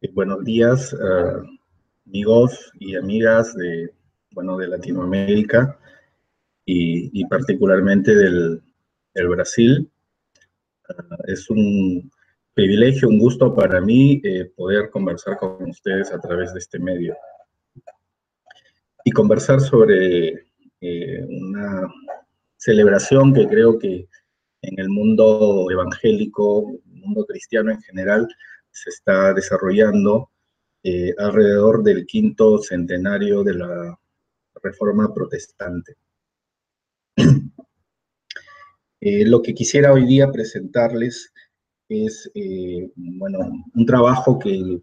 Eh, buenos días, eh, amigos y amigas de, bueno, de Latinoamérica y, particularmente del, Brasil. Eh, es un privilegio, un gusto para mí poder conversar con ustedes a través de este medio y conversar sobre una celebración que creo que en el mundo evangélico, el mundo cristiano en general, se está desarrollando eh, alrededor del quinto centenario de la Reforma Protestante. lo que quisiera hoy día presentarles es, eh, bueno, un trabajo que,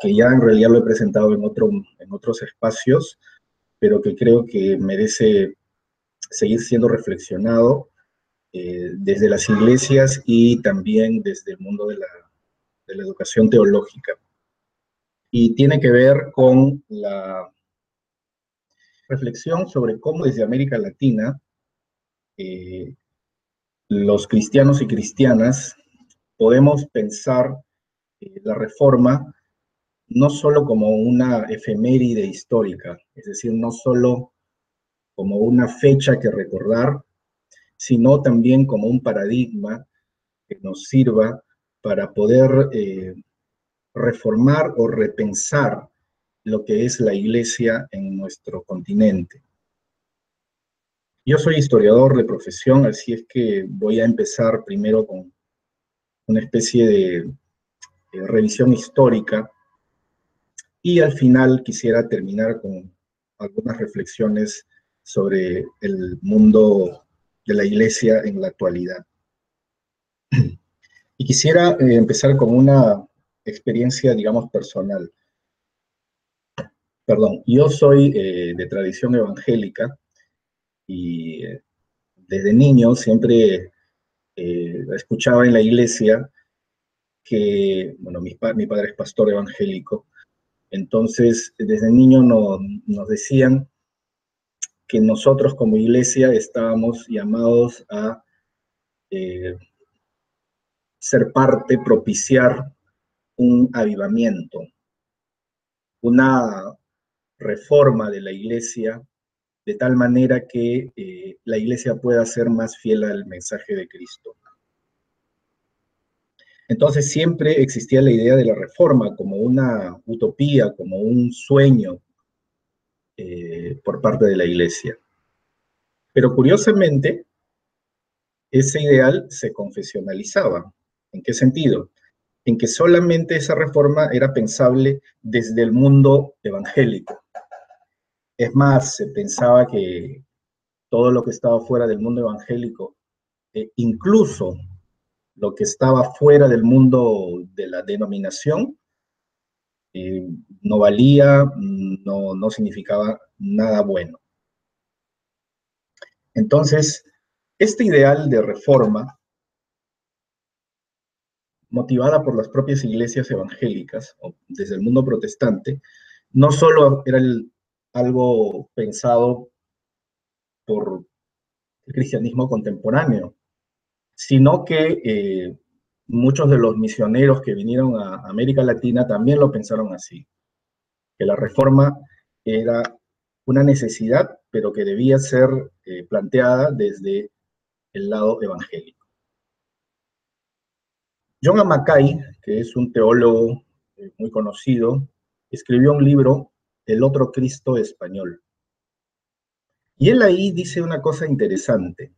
que ya en realidad lo he presentado en, otro, en otros espacios, pero que creo que merece seguir siendo reflexionado eh, desde las iglesias y también desde el mundo de la, educación teológica. Y tiene que ver con la reflexión sobre cómo desde América Latina eh, los cristianos y cristianas podemos pensar eh, la reforma no solo como una efeméride histórica, es decir, no solo como una fecha que recordar, sino también como un paradigma que nos sirva para poder eh, reformar o repensar lo que es la iglesia en nuestro continente. Yo soy historiador de profesión, así es que voy a empezar primero con una especie de, revisión histórica y al final quisiera terminar con algunas reflexiones sobre el mundo de la iglesia en la actualidad. Y quisiera eh, empezar con una experiencia, digamos, personal. Perdón, yo soy eh, de tradición evangélica y eh, desde niño siempre escuchaba en la iglesia que, bueno, mi, padre es pastor evangélico, entonces desde niño nos decían que nosotros como iglesia estábamos llamados a eh, ser parte, propiciar un avivamiento, una reforma de la iglesia de tal manera que eh, la iglesia pueda ser más fiel al mensaje de Cristo. Entonces siempre existía la idea de la reforma como una utopía, como un sueño eh, por parte de la iglesia. Pero curiosamente, ese ideal se confesionalizaba. ¿En qué sentido? En que solamente esa reforma era pensable desde el mundo evangélico. Es más, se pensaba que todo lo que estaba fuera del mundo evangélico, e incluso lo que estaba fuera del mundo de la denominación, eh, no valía, no, significaba nada bueno. Entonces, este ideal de reforma, motivada por las propias iglesias evangélicas, o desde el mundo protestante, no solo era algo pensado por el cristianismo contemporáneo, sino que eh, muchos de los misioneros que vinieron a América Latina también lo pensaron así, que la reforma era una necesidad, pero que debía ser eh, planteada desde el lado evangélico. John Amacay, que es un teólogo eh, muy conocido, escribió un libro el otro Cristo español. Y él ahí dice una cosa interesante,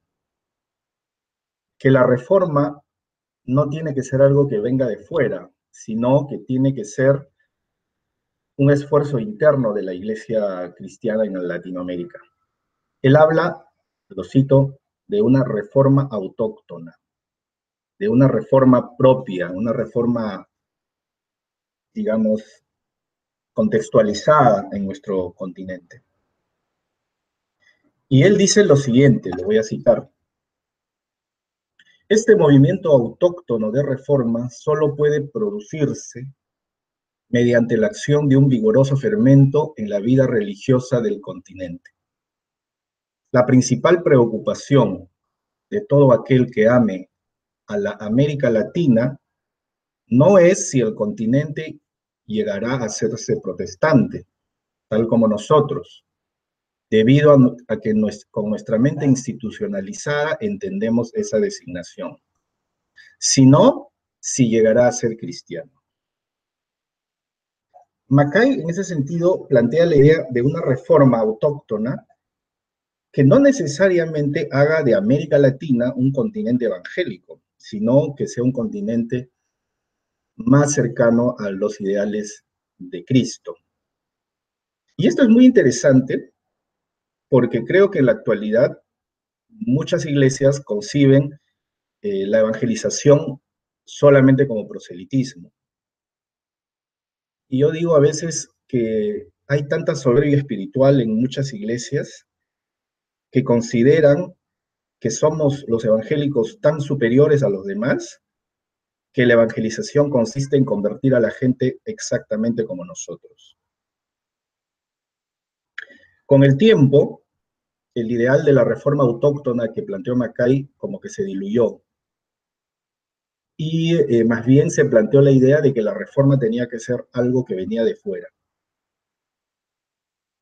que la reforma no tiene que ser algo que venga de fuera, sino que tiene que ser un esfuerzo interno de la iglesia cristiana en Latinoamérica. Él habla, lo cito, de una reforma autóctona, de una reforma propia, una reforma, digamos, contextualizada en nuestro continente. Y él dice lo siguiente, lo voy a citar. Este movimiento autóctono de reforma solo puede producirse mediante la acción de un vigoroso fermento en la vida religiosa del continente. La principal preocupación de todo aquel que ame a la América Latina no es si el continente llegará a hacerse protestante, tal como nosotros, debido a, que con nuestra mente institucionalizada entendemos esa designación. Si no, si llegará a ser cristiano. Mackay, en ese sentido, plantea la idea de una reforma autóctona que no necesariamente haga de América Latina un continente evangélico, sino que sea un continente más cercano a los ideales de Cristo. Y esto es muy interesante porque creo que en la actualidad muchas iglesias conciben eh, la evangelización solamente como proselitismo. Y yo digo a veces que hay tanta soberbia espiritual en muchas iglesias que consideran que somos los evangélicos tan superiores a los demás que la evangelización consiste en convertir a la gente exactamente como nosotros. Con el tiempo, el ideal de la reforma autóctona que planteó Mackay como que se diluyó y eh, más bien se planteó la idea de que la reforma tenía que ser algo que venía de fuera.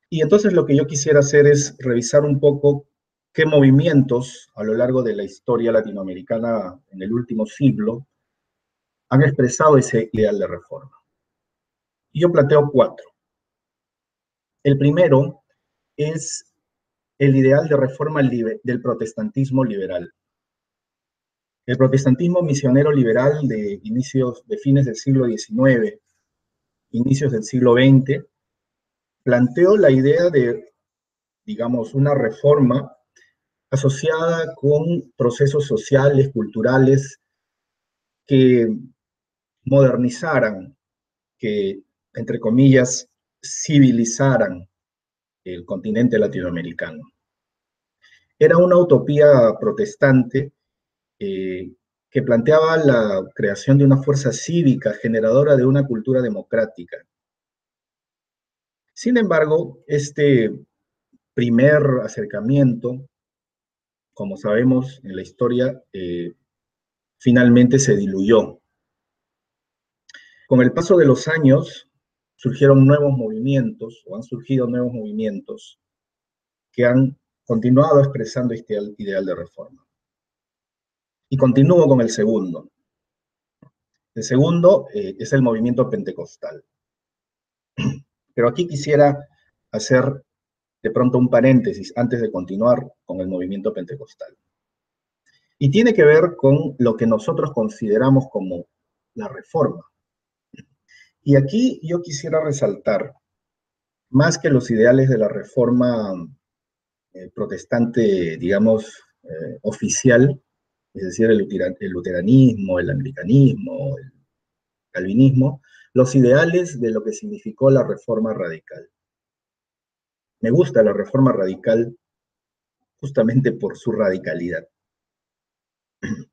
Y entonces lo que yo quisiera hacer es revisar un poco qué movimientos a lo largo de la historia latinoamericana en el último siglo han expresado ese ideal de reforma. Y yo planteo cuatro. El primero es el ideal de reforma del protestantismo liberal. El protestantismo misionero liberal de inicios, de fines del siglo XIX, inicios del siglo XX, planteó la idea de, digamos, una reforma asociada con procesos sociales, culturales, que modernizaran, que, entre comillas, civilizaran el continente latinoamericano. Era una utopía protestante eh, que planteaba la creación de una fuerza cívica generadora de una cultura democrática. Sin embargo, este primer acercamiento, como sabemos en la historia, eh, finalmente se diluyó. Con el paso de los años surgieron nuevos movimientos, o han surgido nuevos movimientos, que han continuado expresando este ideal de reforma. Y continúo con el segundo. El segundo eh, es el movimiento pentecostal. Pero aquí quisiera hacer de pronto un paréntesis antes de continuar con el movimiento pentecostal. Y tiene que ver con lo que nosotros consideramos como la reforma. Y aquí yo quisiera resaltar, más que los ideales de la reforma eh, protestante, digamos, eh, oficial, es decir, el, luteranismo, el anglicanismo, el calvinismo, los ideales de lo que significó la reforma radical. Me gusta la reforma radical justamente por su radicalidad.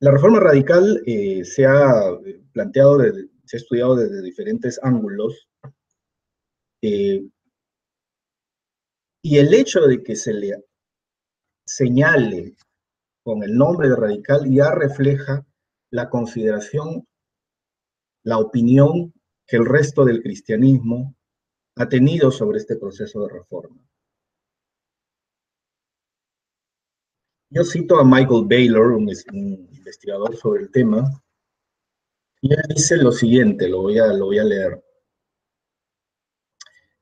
La reforma radical eh, se ha planteado, se ha estudiado desde diferentes ángulos, eh, y el hecho de que se le señale con el nombre de radical ya refleja la consideración, la opinión que el resto del cristianismo ha tenido sobre este proceso de reforma. Yo cito a Michael Baylor, un, investigador sobre el tema, y él dice lo siguiente, lo voy a, lo voy a leer.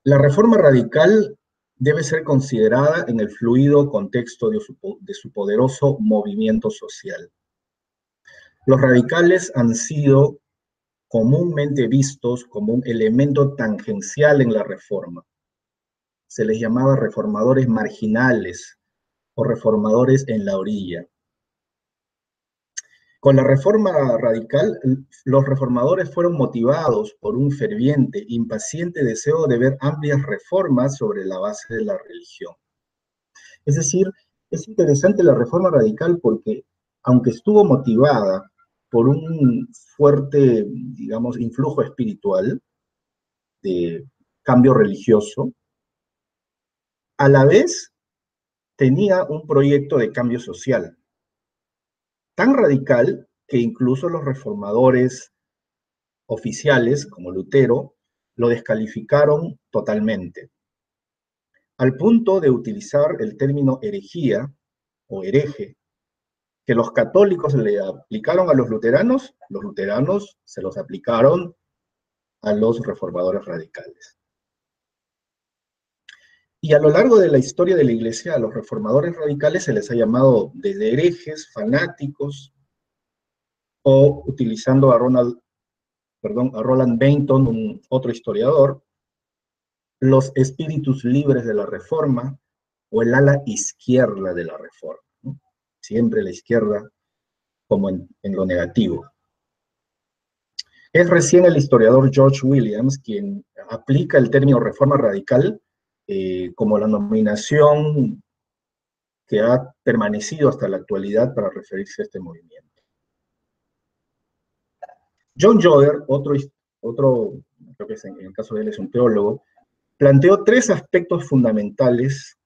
La reforma radical debe ser considerada en el fluido contexto de su, poderoso movimiento social. Los radicales han sido comúnmente vistos como un elemento tangencial en la reforma. Se les llamaba reformadores marginales o reformadores en la orilla. Con la reforma radical, los reformadores fueron motivados por un ferviente, impaciente deseo de ver amplias reformas sobre la base de la religión. Es decir, es interesante la reforma radical porque, aunque estuvo motivada por un fuerte, digamos, influjo espiritual de cambio religioso, a la vez tenía un proyecto de cambio social tan radical que incluso los reformadores oficiales, como Lutero, lo descalificaron totalmente, al punto de utilizar el término herejía o hereje, que los católicos le aplicaron a los luteranos, los luteranos se los aplicaron a los reformadores radicales. Y a lo largo de la historia de la Iglesia, a los reformadores radicales se les ha llamado desde herejes, fanáticos, o utilizando a Ronald, perdón, a Roland Bainton, un otro historiador, los espíritus libres de la Reforma o el ala izquierda de la Reforma. Siempre la izquierda como en, lo negativo. Es recién el historiador George Williams quien aplica el término reforma radical eh, como la nominación que ha permanecido hasta la actualidad para referirse a este movimiento. John Joder, otro, otro creo que en el caso de él es un teólogo, planteó tres aspectos fundamentales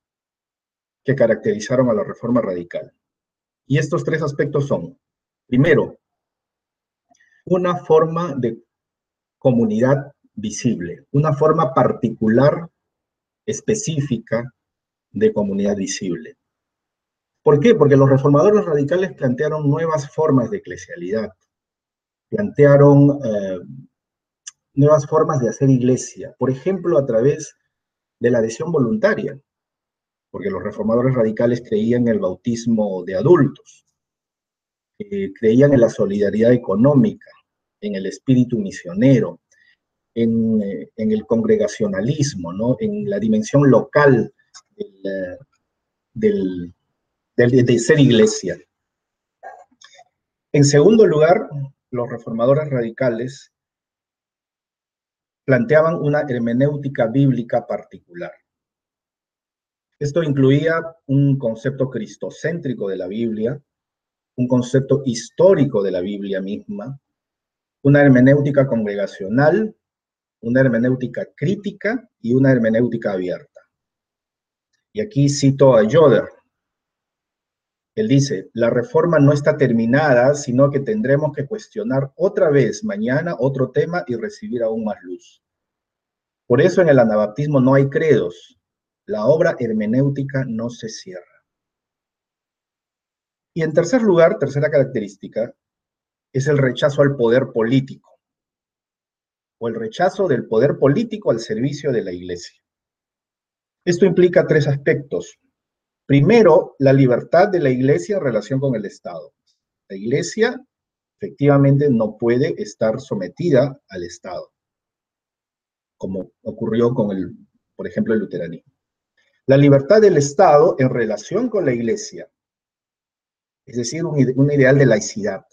que caracterizaron a la reforma radical. Y estos tres aspectos son, primero, una forma de comunidad visible, una forma particular específica de comunidad visible. ¿Por qué? Porque los reformadores radicales plantearon nuevas formas de eclesialidad, plantearon eh, nuevas formas de hacer iglesia, por ejemplo, a través de la adhesión voluntaria, porque los reformadores radicales creían en el bautismo de adultos, eh, creían en la solidaridad económica, en el espíritu misionero, eh, en, el congregacionalismo, ¿no? en la dimensión local del, de ser iglesia. En segundo lugar, los reformadores radicales planteaban una hermenéutica bíblica particular. Esto incluía un concepto cristocéntrico de la Biblia, un concepto histórico de la Biblia misma, una hermenéutica congregacional una hermenéutica crítica y una hermenéutica abierta. Y aquí cito a Yoder. Él dice, la reforma no está terminada, sino que tendremos que cuestionar otra vez mañana otro tema y recibir aún más luz. Por eso en el anabaptismo no hay credos. La obra hermenéutica no se cierra. Y en tercer lugar, tercera característica, es el rechazo al poder político o el rechazo del poder político al servicio de la Iglesia. Esto implica tres aspectos. Primero, la libertad de la Iglesia en relación con el Estado. La Iglesia efectivamente no puede estar sometida al Estado, como ocurrió con el, por ejemplo, el luteranismo. La libertad del Estado en relación con la Iglesia, es decir, un, un ideal de laicidad.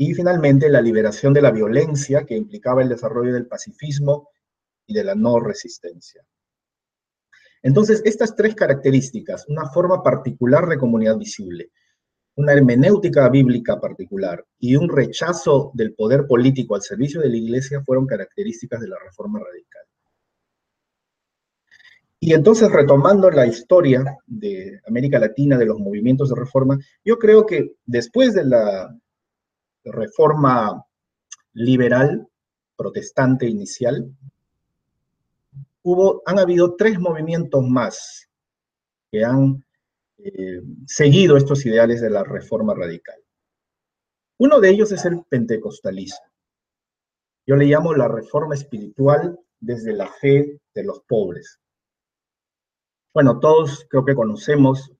Y finalmente, la liberación de la violencia que implicaba el desarrollo del pacifismo y de la no resistencia. Entonces, estas tres características, una forma particular de comunidad visible, una hermenéutica bíblica particular y un rechazo del poder político al servicio de la iglesia fueron características de la reforma radical. Y entonces, retomando la historia de América Latina, de los movimientos de reforma, yo creo que después de la reforma liberal, protestante inicial, hubo, han habido tres movimientos más que han eh, seguido estos ideales de la reforma radical. Uno de ellos es el pentecostalismo. Yo le llamo la reforma espiritual desde la fe de los pobres. Bueno, todos creo que conocemos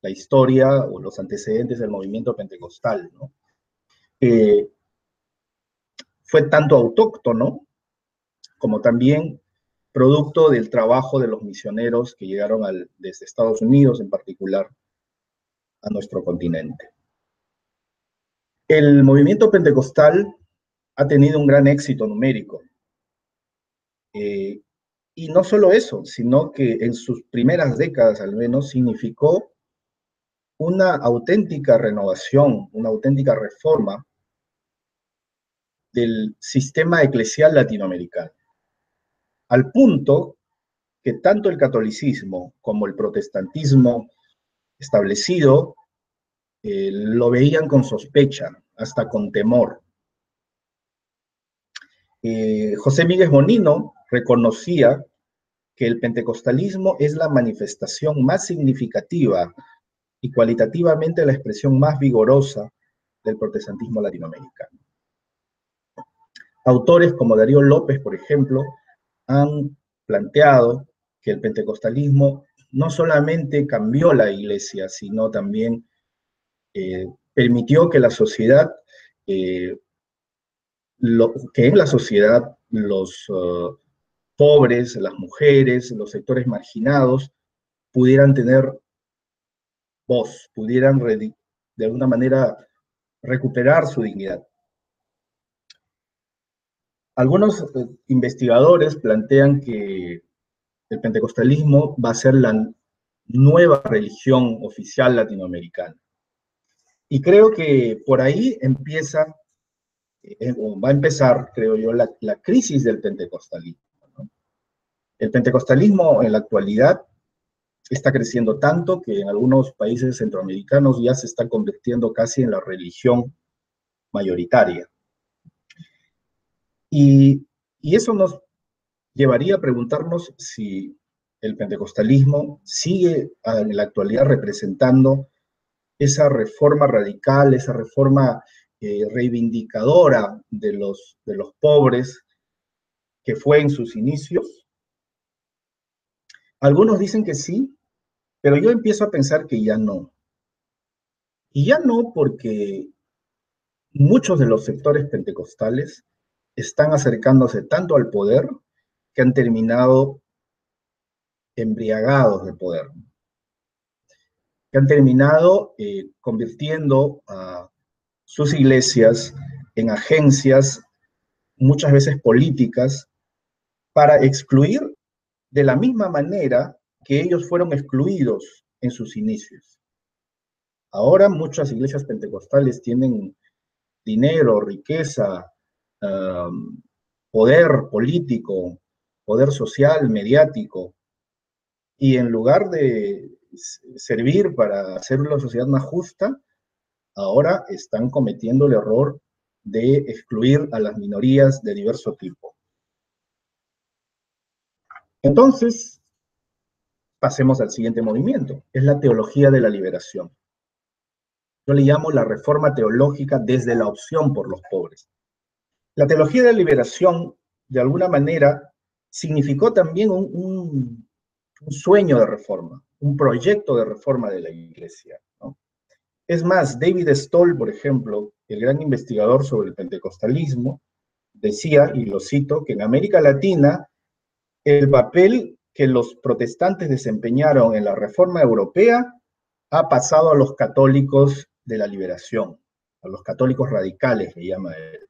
la historia o los antecedentes del movimiento pentecostal, ¿no? Fue tanto autóctono como también producto del trabajo de los misioneros que llegaron desde Estados Unidos en particular a nuestro continente. El movimiento pentecostal ha tenido un gran éxito numérico. Eh, y no solo eso, sino que en sus primeras décadas al menos significó una auténtica renovación, una auténtica reforma del sistema eclesial latinoamericano, al punto que tanto el catolicismo como el protestantismo establecido eh, lo veían con sospecha, hasta con temor. eh, José Miguel Monino reconocía que el pentecostalismo es la manifestación más significativa y cualitativamente la expresión más vigorosa del protestantismo latinoamericano. Autores como Darío López, por ejemplo, han planteado que el pentecostalismo no solamente cambió la iglesia, sino también eh, permitió que la sociedad, eh, que en la sociedad los uh, pobres, las mujeres, los sectores marginados pudieran tener voz, pudieran de alguna manera recuperar su dignidad. Algunos eh, investigadores plantean que el pentecostalismo va a ser la nueva religión oficial latinoamericana. Y creo que por ahí empieza, eh, va a empezar, creo yo, la, crisis del pentecostalismo. El pentecostalismo en la actualidad está creciendo tanto que en algunos países centroamericanos ya se está convirtiendo casi en la religión mayoritaria. Y, eso nos llevaría a preguntarnos si el pentecostalismo sigue en la actualidad representando esa reforma radical, esa reforma eh, reivindicadora de los, de los pobres que fue en sus inicios. Algunos dicen que sí, pero yo empiezo a pensar que ya no. Y ya no porque muchos de los sectores pentecostales están acercándose tanto al poder que han terminado embriagados de poder, que han terminado eh, convirtiendo a sus iglesias en agencias muchas veces políticas para excluir de la misma manera que ellos fueron excluidos en sus inicios. Ahora muchas iglesias pentecostales tienen dinero, riqueza, um, poder político, poder social, mediático, y en lugar de servir para hacer una sociedad más justa, ahora están cometiendo el error de excluir a las minorías de diverso tipo. Entonces, pasemos al siguiente movimiento, es la teología de la liberación. Yo le llamo la reforma teológica desde la opción por los pobres. La teología de la liberación, de alguna manera, significó también un, sueño de reforma, un proyecto de reforma de la iglesia. Es más, David Stoll, por ejemplo, el gran investigador sobre el pentecostalismo, decía, y lo cito, que en América Latina el papel que los protestantes desempeñaron en la reforma europea ha pasado a los católicos de la liberación, a los católicos radicales, le llama él.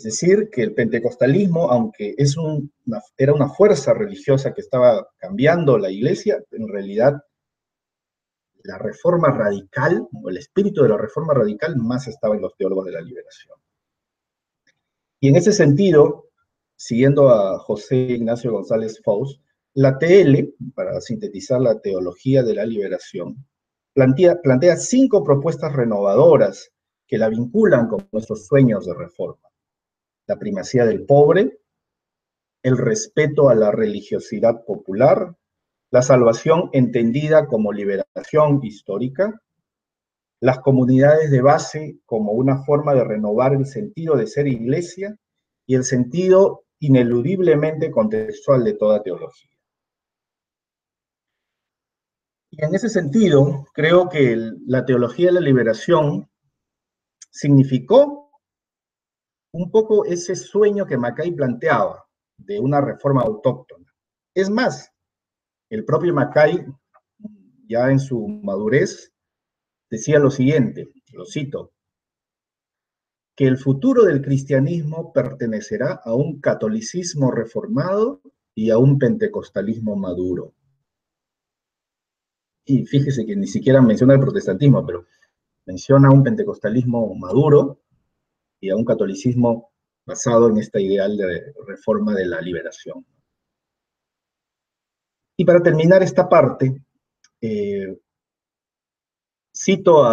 Es decir, que el pentecostalismo, aunque era una fuerza religiosa que estaba cambiando la iglesia, en realidad la reforma radical, el espíritu de la reforma radical, más estaba en los teólogos de la liberación. Y en ese sentido, siguiendo a José Ignacio González Faust, la TL, para sintetizar la teología de la liberación, plantea cinco propuestas renovadoras que la vinculan con nuestros sueños de reforma la primacía del pobre, el respeto a la religiosidad popular, la salvación entendida como liberación histórica, las comunidades de base como una forma de renovar el sentido de ser iglesia y el sentido ineludiblemente contextual de toda teología. Y en ese sentido, creo que la teología de la liberación significó un poco ese sueño que Mackay planteaba de una reforma autóctona. Es más, el propio Mackay, ya en su madurez, decía lo siguiente, lo cito, que el futuro del cristianismo pertenecerá a un catolicismo reformado y a un pentecostalismo maduro. Y fíjese que ni siquiera menciona el protestantismo, pero menciona un pentecostalismo maduro y a un catolicismo basado en esta ideal de reforma de la liberación. Y para terminar esta parte, eh, cito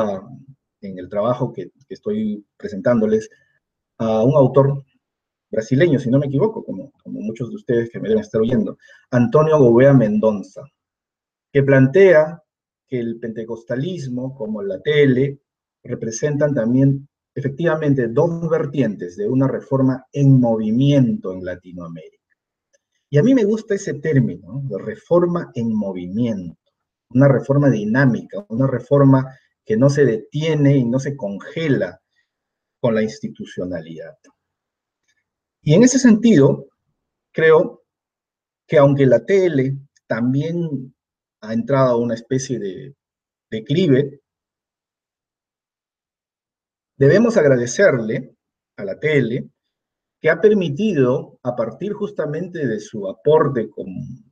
en el trabajo que, estoy presentándoles a un autor brasileño, si no me equivoco, como, como muchos de ustedes que me deben estar oyendo, Antonio Gobea Mendonza, que plantea que el pentecostalismo, como la tele, representan también efectivamente dos vertientes de una reforma en movimiento en Latinoamérica. Y a mí me gusta ese término, reforma en movimiento, una reforma dinámica, una reforma que no se detiene y no se congela con la institucionalidad. Y en ese sentido, creo que aunque la TL también ha entrado a una especie de declive, debemos agradecerle a la TL que ha permitido, a partir justamente de su aporte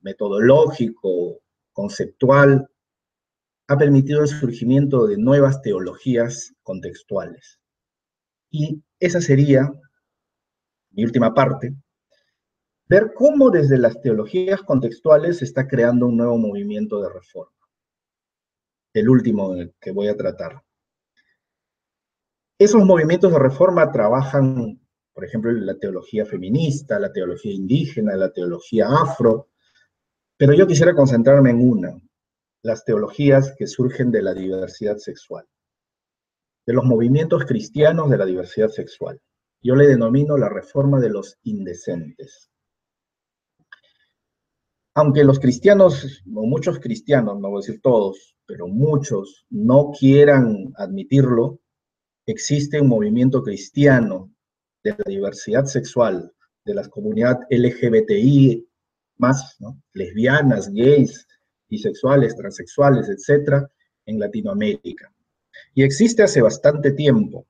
metodológico, conceptual, ha permitido el surgimiento de nuevas teologías contextuales. Y esa sería mi última parte, ver cómo desde las teologías contextuales se está creando un nuevo movimiento de reforma. El último que voy a tratar. Esos movimientos de reforma trabajan, por ejemplo, la teología feminista, la teología indígena, la teología afro, pero yo quisiera concentrarme en una, las teologías que surgen de la diversidad sexual, de los movimientos cristianos de la diversidad sexual. Yo le denomino la reforma de los indecentes. Aunque los cristianos, o muchos cristianos, no voy a decir todos, pero muchos no quieran admitirlo, existe un movimiento cristiano de la diversidad sexual, de la comunidad LGBTI, más, lesbianas, gays, bisexuales, transexuales, etcétera, en Latinoamérica. Y existe hace bastante tiempo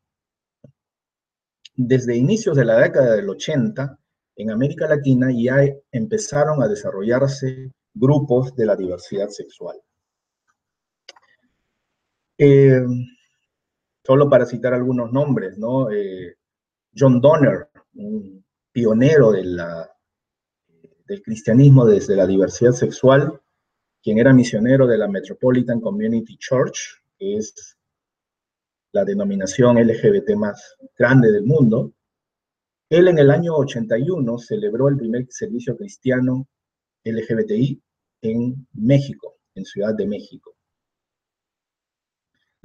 desde inicios de la década del 80, en América Latina ya empezaron a desarrollarse grupos de la diversidad sexual. Eh, solo para citar algunos nombres, ¿no? Eh, John Donner, un pionero del cristianismo desde la diversidad sexual, quien era misionero de la Metropolitan Community Church, que es la denominación LGBT más grande del mundo, él en el año 81 celebró el primer servicio cristiano LGBTI en México, en Ciudad de México.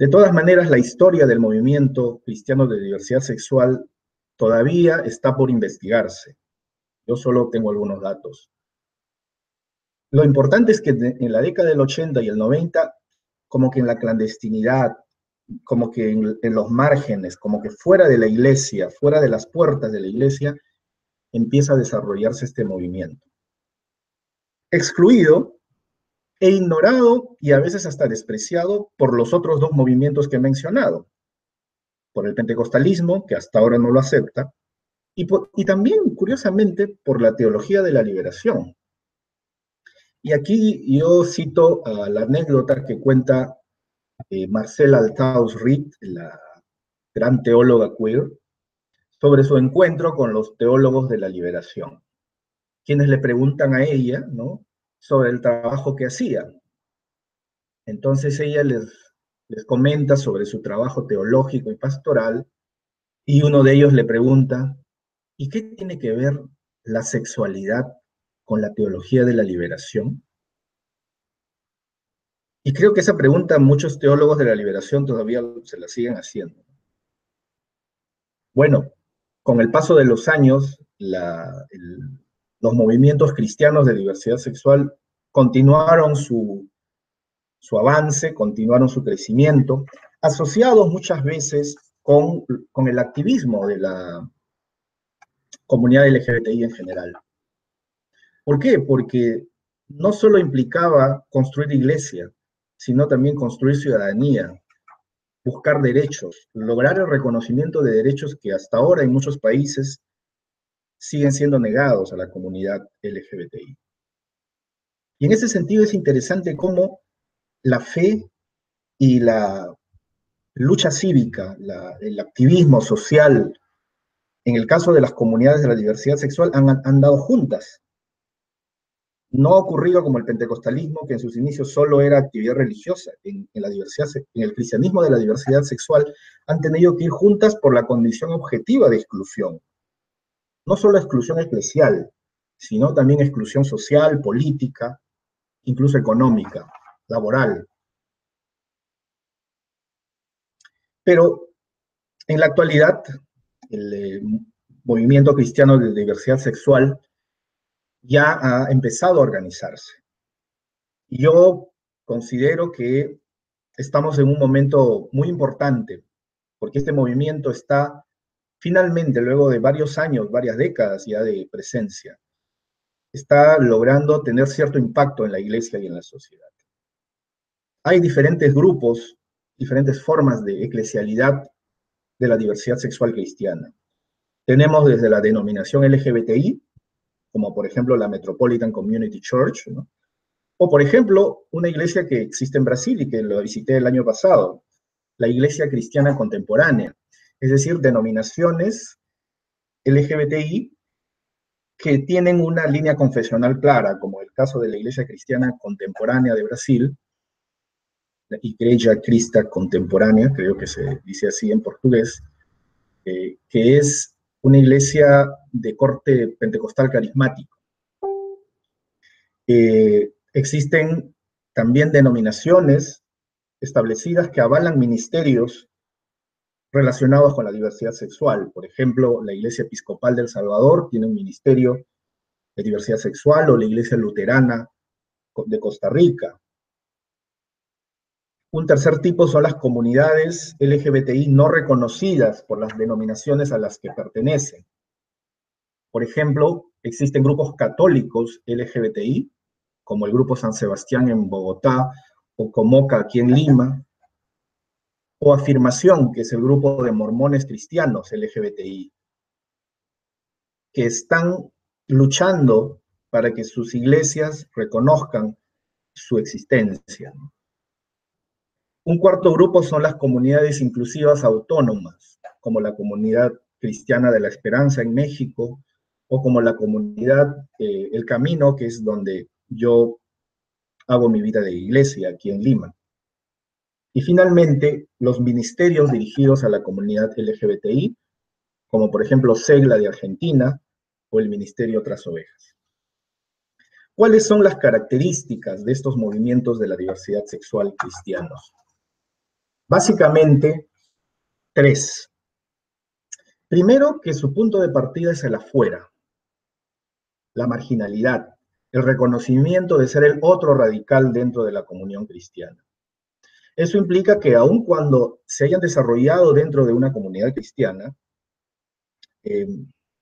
De todas maneras, la historia del movimiento cristiano de diversidad sexual todavía está por investigarse. Yo solo tengo algunos datos. Lo importante es que en la década del 80 y el 90, como que en la clandestinidad, como que en, los márgenes, como que fuera de la iglesia, fuera de las puertas de la iglesia, empieza a desarrollarse este movimiento. Excluido e ignorado y a veces hasta despreciado por los otros dos movimientos que he mencionado, por el pentecostalismo, que hasta ahora no lo acepta, y, y también, curiosamente, por la teología de la liberación. Y aquí yo cito a la anécdota que cuenta eh, Marcela Althaus Reed, la gran teóloga queer, sobre su encuentro con los teólogos de la liberación, quienes le preguntan a ella, ¿no? Sobre el trabajo que hacía. Entonces ella les, les comenta sobre su trabajo teológico y pastoral, y uno de ellos le pregunta, ¿y qué tiene que ver la sexualidad con la teología de la liberación? Y creo que esa pregunta muchos teólogos de la liberación todavía se la siguen haciendo. Bueno, con el paso de los años, los movimientos cristianos de diversidad sexual continuaron su, su avance, continuaron su crecimiento, asociados muchas veces con, con el activismo de la comunidad LGBTI en general. ¿Por qué? Porque no solo implicaba construir iglesia, sino también construir ciudadanía, buscar derechos, lograr el reconocimiento de derechos que hasta ahora en muchos países siguen siendo negados a la comunidad LGBTI. Y en ese sentido es interesante cómo la fe y la lucha cívica, el activismo social, en el caso de las comunidades de la diversidad sexual, han andado juntas. No ha ocurrido como el pentecostalismo, que en sus inicios solo era actividad religiosa. En, la diversidad, en el cristianismo de la diversidad sexual han tenido que ir juntas por la condición objetiva de exclusión. No solo exclusión eclesial, sino también exclusión social, política, incluso económica, laboral. Pero en la actualidad, el eh, movimiento cristiano de diversidad sexual ya ha empezado a organizarse. Yo considero que estamos en un momento muy importante, porque este movimiento está finalmente, luego de varios años, varias décadas ya de presencia, está logrando tener cierto impacto en la iglesia y en la sociedad. Hay diferentes grupos, diferentes formas de eclesialidad de la diversidad sexual cristiana. Tenemos desde la denominación LGBTI, como por ejemplo la Metropolitan Community Church, o por ejemplo una iglesia que existe en Brasil y que lo visité el año pasado, la Iglesia Cristiana Contemporánea, es decir, denominaciones LGBTI que tienen una línea confesional clara, como el caso de la Iglesia Cristiana Contemporánea de Brasil, la Iglesia Crista Contemporánea, creo que se dice así en portugués, eh, que es una iglesia de corte pentecostal carismático. Eh, existen también denominaciones establecidas que avalan ministerios relacionados con la diversidad sexual. Por ejemplo, la Iglesia Episcopal del Salvador tiene un ministerio de diversidad sexual o la Iglesia Luterana de Costa Rica. Un tercer tipo son las comunidades LGBTI no reconocidas por las denominaciones a las que pertenecen. Por ejemplo, existen grupos católicos LGBTI, como el Grupo San Sebastián en Bogotá o Comoca aquí en Lima, o Afirmación, que es el grupo de mormones cristianos LGBTI, que están luchando para que sus iglesias reconozcan su existencia. Un cuarto grupo son las comunidades inclusivas autónomas, como la comunidad cristiana de la esperanza en México, o como la comunidad eh, El Camino, que es donde yo hago mi vida de iglesia aquí en Lima. Y finalmente, los ministerios dirigidos a la comunidad LGBTI, como por ejemplo SEGLA de Argentina o el Ministerio Otras Ovejas. ¿Cuáles son las características de estos movimientos de la diversidad sexual cristianos? Básicamente, tres. Primero, que su punto de partida es el afuera, la marginalidad, el reconocimiento de ser el otro radical dentro de la comunión cristiana. Eso implica que aun cuando se hayan desarrollado dentro de una comunidad cristiana, eh,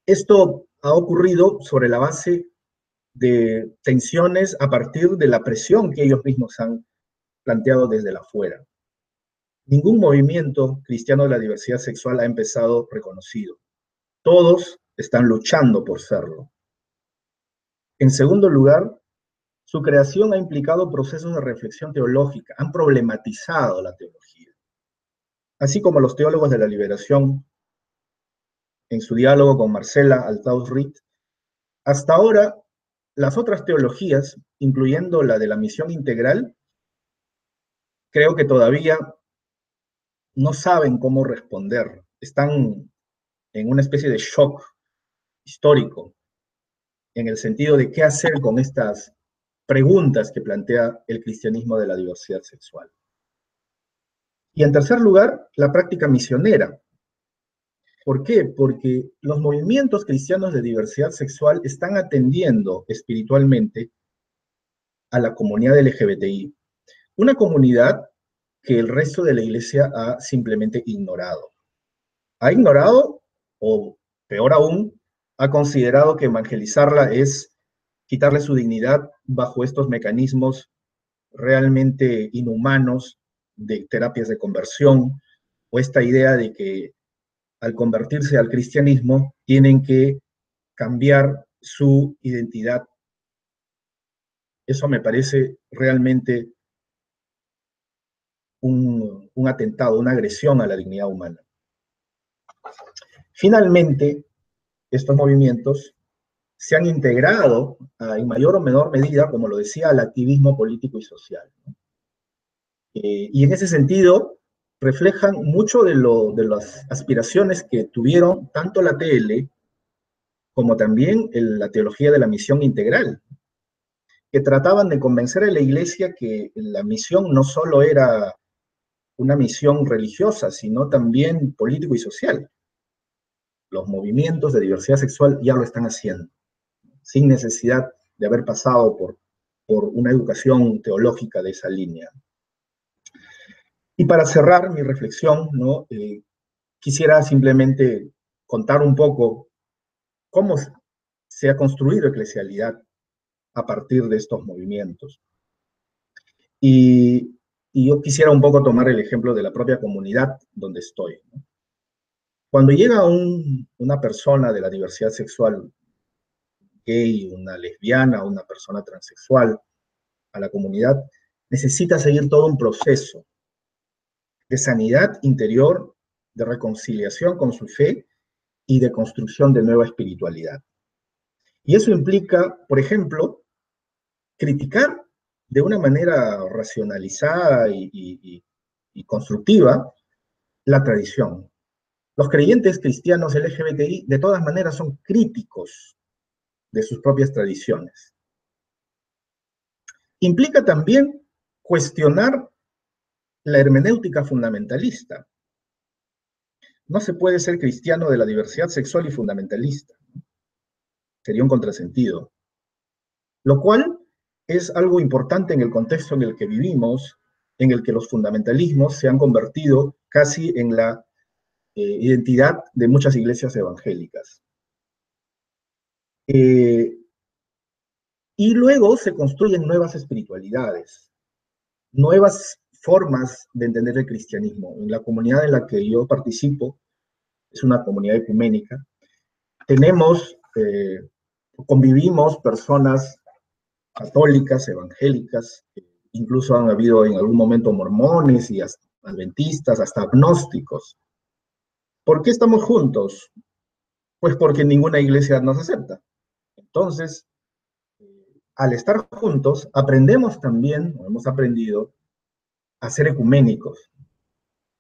esto ha ocurrido sobre la base de tensiones a partir de la presión que ellos mismos han planteado desde la afuera. Ningún movimiento cristiano de la diversidad sexual ha empezado reconocido. Todos están luchando por serlo. En segundo lugar, su creación ha implicado procesos de reflexión teológica, han problematizado la teología. Así como los teólogos de la liberación, en su diálogo con Marcela Altaus Ritt, hasta ahora las otras teologías, incluyendo la de la misión integral, creo que todavía no saben cómo responder. Están en una especie de shock histórico, en el sentido de qué hacer con estas preguntas que plantea el cristianismo de la diversidad sexual. Y en tercer lugar, la práctica misionera. ¿Por qué? Porque los movimientos cristianos de diversidad sexual están atendiendo espiritualmente a la comunidad LGBTI, una comunidad que el resto de la iglesia ha simplemente ignorado. Ha ignorado, o peor aún, ha considerado que evangelizarla es quitarle su dignidad bajo estos mecanismos realmente inhumanos de terapias de conversión o esta idea de que al convertirse al cristianismo tienen que cambiar su identidad. Eso me parece realmente un, atentado, una agresión a la dignidad humana. Finalmente, estos movimientos se han integrado ah, en mayor o menor medida, como lo decía, al activismo político y social. Eh, y en ese sentido, reflejan mucho de, las aspiraciones que tuvieron tanto la TL como también la teología de la misión integral, que trataban de convencer a la iglesia que la misión no solo era una misión religiosa, sino también político y social. Los movimientos de diversidad sexual ya lo están haciendo, sin necesidad de haber pasado por, por una educación teológica de esa línea. Y para cerrar mi reflexión, ¿no? Eh, quisiera simplemente contar un poco cómo se ha construido eclesialidad a partir de estos movimientos. Y, yo quisiera un poco tomar el ejemplo de la propia comunidad donde estoy. Cuando llega una persona de la diversidad sexual, gay, una lesbiana, una persona transexual, a la comunidad, necesita seguir todo un proceso de sanidad interior, de reconciliación con su fe y de construcción de nueva espiritualidad. Y eso implica, por ejemplo, criticar de una manera racionalizada y, constructiva la tradición. Los creyentes cristianos LGBTI de todas maneras son críticos de sus propias tradiciones. Implica también cuestionar la hermenéutica fundamentalista. No se puede ser cristiano de la diversidad sexual y fundamentalista. Sería un contrasentido. Lo cual es algo importante en el contexto en el que vivimos, en el que los fundamentalismos se han convertido casi en la eh, identidad de muchas iglesias evangélicas. Eh, y luego se construyen nuevas espiritualidades, nuevas formas de entender el cristianismo. En la comunidad en la que yo participo, es una comunidad ecuménica, tenemos, eh, convivimos personas católicas, evangélicas, incluso han habido en algún momento mormones y adventistas, hasta agnósticos. ¿Por qué estamos juntos? Pues porque ninguna iglesia nos acepta. Entonces, al estar juntos, aprendemos también, o hemos aprendido, a ser ecuménicos.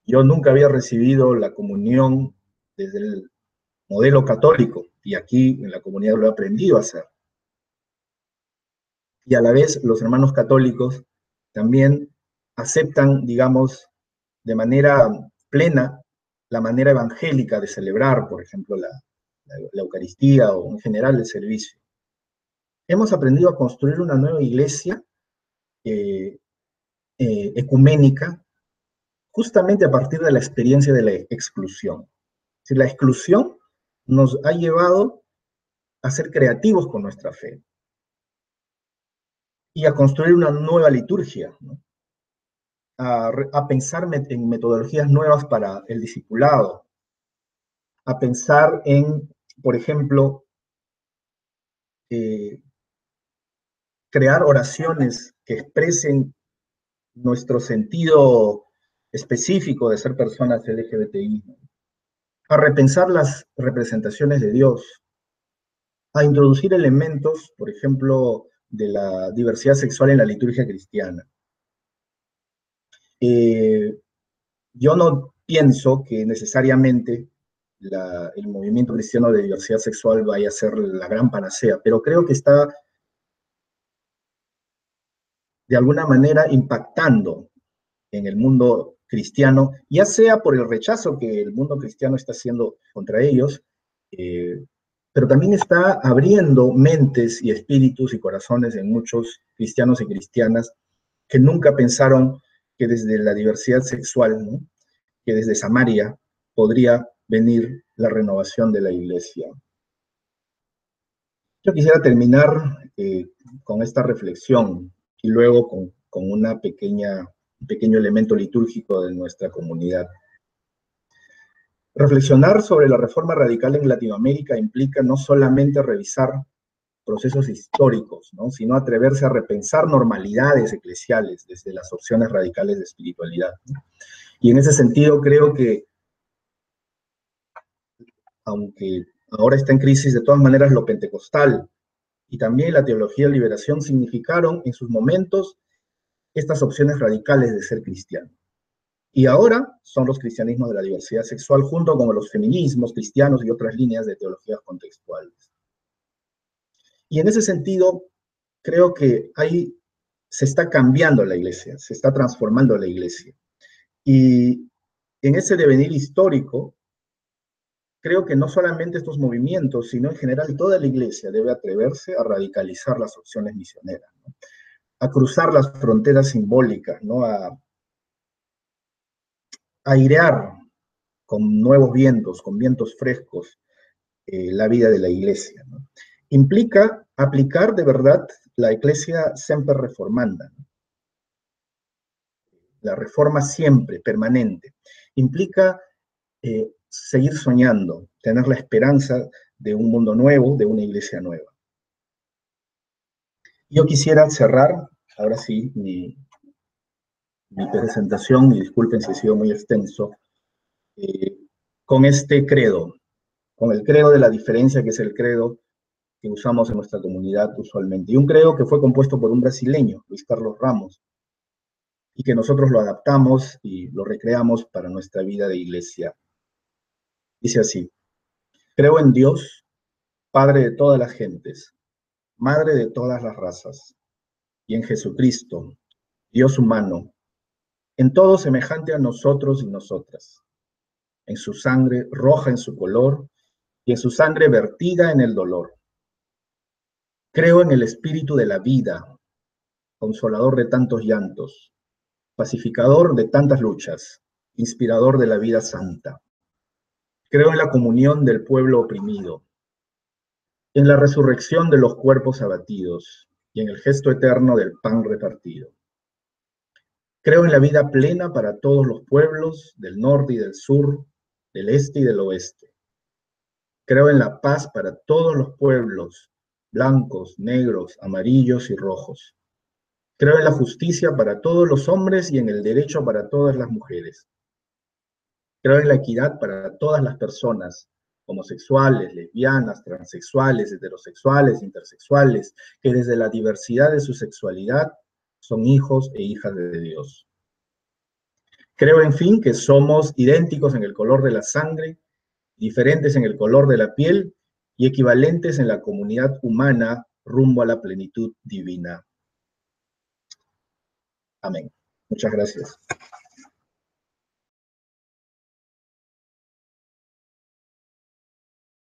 Yo nunca había recibido la comunión desde el modelo católico y aquí en la comunidad lo he aprendido a hacer. Y a la vez los hermanos católicos también aceptan, digamos, de manera plena la manera evangélica de celebrar, por ejemplo, la, Eucaristía o en general el servicio. Hemos aprendido a construir una nueva iglesia eh, eh, ecuménica justamente a partir de la experiencia de la exclusión. Si la exclusión nos ha llevado a ser creativos con nuestra fe y a construir una nueva liturgia, a, pensar en metodologías nuevas para el discipulado, a pensar en, por ejemplo, eh, crear oraciones que expresen nuestro sentido específico de ser personas LGBTI, a repensar las representaciones de Dios, a introducir elementos, por ejemplo, de la diversidad sexual en la liturgia cristiana. Eh, yo no pienso que necesariamente el movimiento cristiano de diversidad sexual vaya a ser la gran panacea, pero creo que está de alguna manera impactando en el mundo cristiano, ya sea por el rechazo que el mundo cristiano está haciendo contra ellos, eh, pero también está abriendo mentes y espíritus y corazones en muchos cristianos y cristianas que nunca pensaron que desde la diversidad sexual, que desde Samaria podría venir la renovación de la iglesia. Yo quisiera terminar eh, con esta reflexión y luego con, una pequeña, un pequeño elemento litúrgico de nuestra comunidad. Reflexionar sobre la reforma radical en Latinoamérica implica no solamente revisar procesos históricos, sino atreverse a repensar normalidades eclesiales desde las opciones radicales de espiritualidad. Y en ese sentido creo que, aunque ahora está en crisis, de todas maneras lo pentecostal y también la teología de liberación significaron en sus momentos estas opciones radicales de ser cristiano. Y ahora son los cristianismos de la diversidad sexual junto con los feminismos cristianos y otras líneas de teologías contextuales. Y en ese sentido, creo que ahí se está cambiando la iglesia, se está transformando la iglesia. Y en ese devenir histórico, creo que no solamente estos movimientos, sino en general toda la iglesia debe atreverse a radicalizar las opciones misioneras, a cruzar las fronteras simbólicas, ¿no? a airear con nuevos vientos, con vientos frescos, eh, la vida de la iglesia. Implica aplicar de verdad la iglesia siempre reformanda, la reforma siempre, permanente. Implica eh, seguir soñando, tener la esperanza de un mundo nuevo, de una iglesia nueva. Yo quisiera cerrar, ahora sí, mi, presentación, y disculpen si he sido muy extenso, eh, con este credo, con el credo de la diferencia, que es el credo que usamos en nuestra comunidad usualmente. Y un credo que fue compuesto por un brasileño, Luis Carlos Ramos, y que nosotros lo adaptamos y lo recreamos para nuestra vida de iglesia. Dice así, creo en Dios, Padre de todas las gentes, Madre de todas las razas, y en Jesucristo, Dios humano, en todo semejante a nosotros y nosotras, en su sangre roja en su color y en su sangre vertida en el dolor. Creo en el espíritu de la vida, consolador de tantos llantos, pacificador de tantas luchas, inspirador de la vida santa. Creo en la comunión del pueblo oprimido, en la resurrección de los cuerpos abatidos y en el gesto eterno del pan repartido. Creo en la vida plena para todos los pueblos del norte y del sur, del este y del oeste. Creo en la paz para todos los pueblos, blancos, negros, amarillos y rojos. Creo en la justicia para todos los hombres y en el derecho para todas las mujeres. Creo en la equidad para todas las personas, homosexuales, lesbianas, transexuales, heterosexuales, intersexuales, que desde la diversidad de su sexualidad son hijos e hijas de Dios. Creo, en fin, que somos idénticos en el color de la sangre, diferentes en el color de la piel y equivalentes en la comunidad humana rumbo a la plenitud divina. Amén. Muchas gracias.